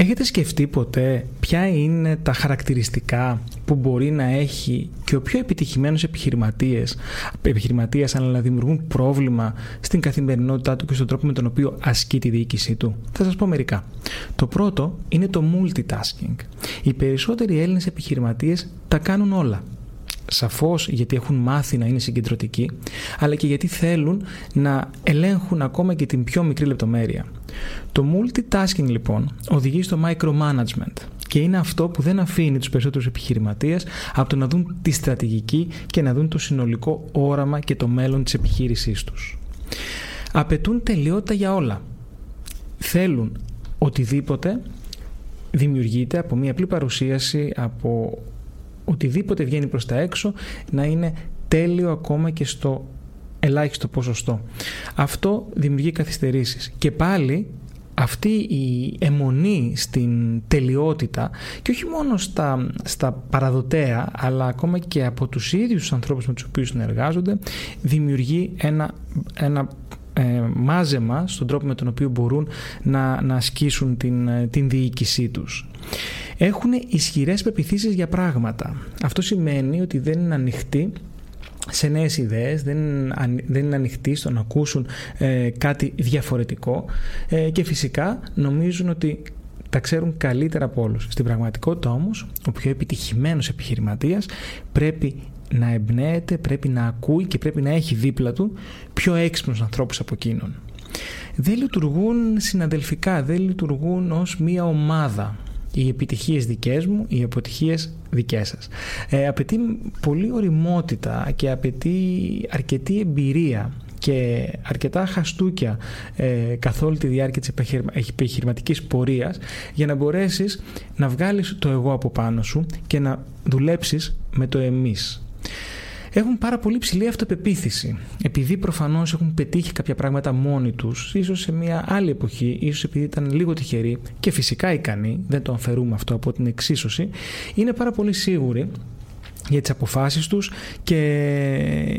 Έχετε σκεφτεί ποτέ ποια είναι τα χαρακτηριστικά που μπορεί να έχει και ο πιο επιτυχημένος επιχειρηματίες, επιχειρηματίες αλλά να δημιουργούν πρόβλημα στην καθημερινότητά του και στον τρόπο με τον οποίο ασκεί τη διοίκησή του; Θα σας πω μερικά. Το πρώτο είναι το multitasking. Οι περισσότεροι Έλληνες επιχειρηματίες τα κάνουν όλα. Σαφώς γιατί έχουν μάθει να είναι συγκεντρωτικοί, αλλά και γιατί θέλουν να ελέγχουν ακόμα και την πιο μικρή λεπτομέρεια. Το multitasking λοιπόν οδηγεί στο micromanagement και είναι αυτό που δεν αφήνει τους περισσότερους επιχειρηματίες από το να δουν τη στρατηγική και να δουν το συνολικό όραμα και το μέλλον της επιχείρησής τους. Απαιτούν τελειότητα για όλα. Θέλουν οτιδήποτε δημιουργείται από μια απλή παρουσίαση, από οτιδήποτε βγαίνει προς τα έξω να είναι τέλειο ακόμα και στο ελάχιστο ποσοστό. Αυτό δημιουργεί καθυστερήσεις. Και πάλι αυτή η αιμονή στην τελειότητα και όχι μόνο στα, στα παραδοτέα αλλά ακόμα και από τους ίδιους τους ανθρώπους με τους οποίους συνεργάζονται δημιουργεί ένα, ένα ε, μάζεμα στον τρόπο με τον οποίο μπορούν να, να ασκήσουν την, την διοίκησή τους. Έχουν ισχυρές πεπιθήσεις για πράγματα. Αυτό σημαίνει ότι δεν είναι ανοιχτοί σε νέες ιδέες, δεν, δεν είναι ανοιχτοί στο να ακούσουν ε, κάτι διαφορετικό ε, και φυσικά νομίζουν ότι τα ξέρουν καλύτερα από όλους. Στην πραγματικότητα όμως, ο πιο επιτυχημένος επιχειρηματίας πρέπει να εμπνέεται, πρέπει να ακούει και πρέπει να έχει δίπλα του πιο έξυπνους ανθρώπους από εκείνον. Δεν λειτουργούν συναδελφικά, δεν λειτουργούν ως μία ομάδα οι επιτυχίες δικές μου, οι αποτυχίες δικές σας. Ε, απαιτεί πολύ οριμότητα και απαιτεί αρκετή εμπειρία και αρκετά χαστούκια ε, καθ' όλη τη διάρκεια της επιχειρηματικής πορείας για να μπορέσεις να βγάλεις το εγώ από πάνω σου και να δουλέψεις με το εμείς έχουν πάρα πολύ ψηλή αυτοπεποίθηση. Επειδή προφανώς έχουν πετύχει κάποια πράγματα μόνοι τους, ίσως σε μια άλλη εποχή, ίσως επειδή ήταν λίγο τυχεροί και φυσικά ικανοί, δεν το αφαιρούμε αυτό από την εξίσωση, είναι πάρα πολύ σίγουροι για τις αποφάσεις τους και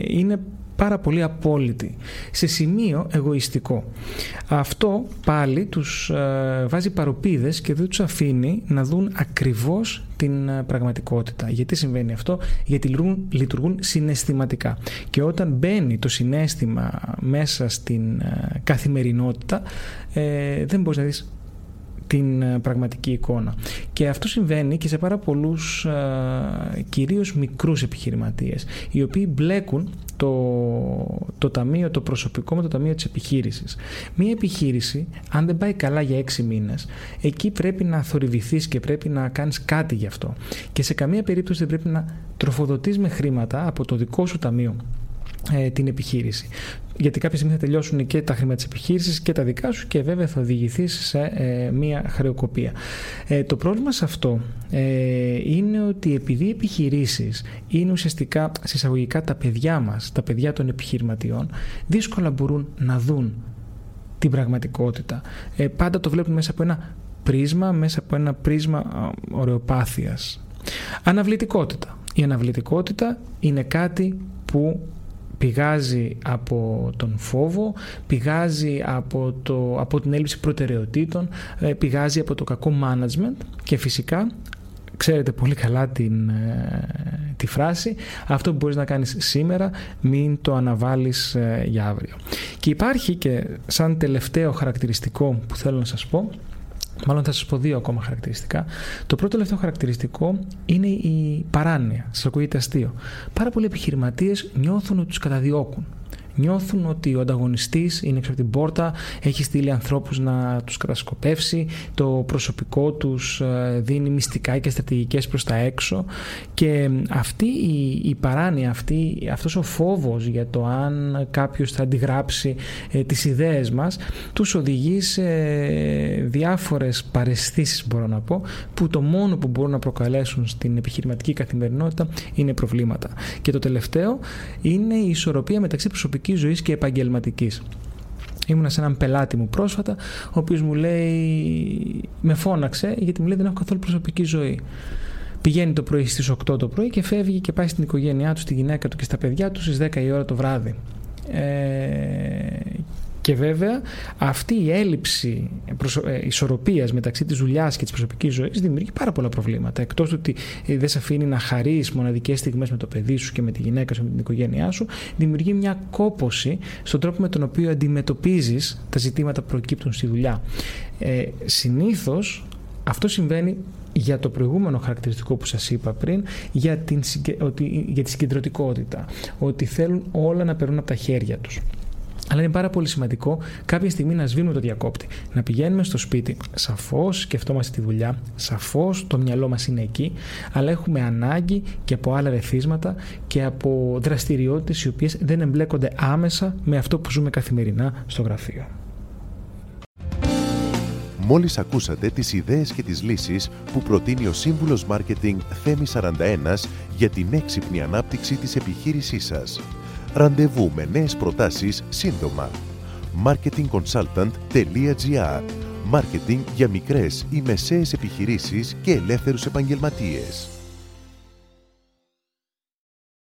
είναι πάρα πολύ απόλυτη, σε σημείο εγωιστικό. Αυτό πάλι τους ε, βάζει παροπίδες και δεν τους αφήνει να δουν ακριβώς την ε, πραγματικότητα. Γιατί συμβαίνει αυτό, γιατί λειτουργούν, λειτουργούν συναισθηματικά. Και όταν μπαίνει το συνέστημα μέσα στην ε, καθημερινότητα, δεν μπορείς να δεις την ε, πραγματική εικόνα. Και αυτό συμβαίνει και σε πάρα πολλούς ε, κυρίως μικρούς επιχειρηματίες οι οποίοι μπλέκουν το, το ταμείο, το προσωπικό με το ταμείο της επιχείρησης. Μία επιχείρηση, αν δεν πάει καλά για έξι μήνες, εκεί πρέπει να θορυβηθείς και πρέπει να κάνεις κάτι γι' αυτό. Και σε καμία περίπτωση δεν πρέπει να τροφοδοτείς με χρήματα από το δικό σου ταμείο ε, την επιχείρηση. Γιατί κάποια στιγμή θα τελειώσουν και τα χρήματα της επιχείρησης και τα δικά σου και βέβαια θα οδηγηθεί σε ε, μία χρεοκοπία. Ε, το πρόβλημα σε αυτό είναι ότι επειδή οι επιχειρήσεις είναι ουσιαστικά συσσαγωγικά τα παιδιά μας, τα παιδιά των επιχειρηματιών, δύσκολα μπορούν να δουν την πραγματικότητα. πάντα το βλέπουν μέσα από ένα πρίσμα, μέσα από ένα πρίσμα ωρεοπάθειας. Αναβλητικότητα. Η αναβλητικότητα είναι κάτι που πηγάζει από τον φόβο, πηγάζει από, το, από την έλλειψη προτεραιοτήτων, ε, πηγάζει από το κακό management και φυσικά ξέρετε πολύ καλά την, ε, τη φράση αυτό που μπορείς να κάνεις σήμερα μην το αναβάλεις ε, για αύριο. Και υπάρχει και σαν τελευταίο χαρακτηριστικό που θέλω να σας πω Μάλλον θα σας πω δύο ακόμα χαρακτηριστικά. Το πρώτο τελευταίο χαρακτηριστικό είναι η παράνοια. Σας ακούγεται αστείο. Πάρα πολλοί επιχειρηματίες νιώθουν ότι τους καταδιώκουν. Νιώθουν ότι ο ανταγωνιστής είναι έξω από την πόρτα, έχει στείλει ανθρώπους να τους κατασκοπεύσει, το προσωπικό τους ε, δίνει μυστικά και στρατηγικές προς τα έξω και αυτή η, η παράνοια, αυτή, αυτός ο φόβος για το αν κάποιος θα αντιγράψει ε, τις ιδέες μας τους οδηγεί σε διάφορες παρεστήσεις μπορώ να πω που το μόνο που μπορούν να προκαλέσουν στην επιχειρηματική καθημερινότητα είναι προβλήματα. Και το τελευταίο είναι η ισορροπία μεταξύ προσωπικής ζωής και επαγγελματικής. Ήμουνα σε έναν πελάτη μου πρόσφατα, ο οποίος μου λέει, με φώναξε γιατί μου λέει δεν έχω καθόλου προσωπική ζωή. Πηγαίνει το πρωί στις 8 το πρωί και φεύγει και πάει στην οικογένειά του, στη γυναίκα του και στα παιδιά του στις 10 η ώρα το βράδυ. Ε, και βέβαια αυτή η έλλειψη ε, ισορροπίας μεταξύ της δουλειάς και της προσωπικής ζωής δημιουργεί πάρα πολλά προβλήματα. Εκτός ότι ε, δεν σε αφήνει να χαρείς μοναδικές στιγμές με το παιδί σου και με τη γυναίκα σου, με την οικογένειά σου, δημιουργεί μια κόποση στον τρόπο με τον οποίο αντιμετωπίζεις τα ζητήματα που προκύπτουν στη δουλειά. Ε, συνήθως αυτό συμβαίνει για το προηγούμενο χαρακτηριστικό που σας είπα πριν για, την, ότι, για τη συγκεντρωτικότητα ότι θέλουν όλα να περνούν από τα χέρια τους αλλά είναι πάρα πολύ σημαντικό κάποια στιγμή να σβήνουμε το διακόπτη. Να πηγαίνουμε στο σπίτι. Σαφώς σκεφτόμαστε τη δουλειά, σαφώς το μυαλό μας είναι εκεί, αλλά έχουμε ανάγκη και από άλλα ρεθίσματα και από δραστηριότητες οι οποίες δεν εμπλέκονται άμεσα με αυτό που ζούμε καθημερινά στο γραφείο. Μόλις ακούσατε τις ιδέες και τις λύσεις που προτείνει ο Σύμβουλος Μάρκετινγκ Θέμη 41 για την έξυπνη ανάπτυξη της επιχείρησής σας. Ραντεβού με νέες προτάσεις σύντομα. marketingconsultant.gr Μάρκετινγκ για μικρές ή μεσαίες επιχειρήσεις και ελεύθερους επαγγελματίες.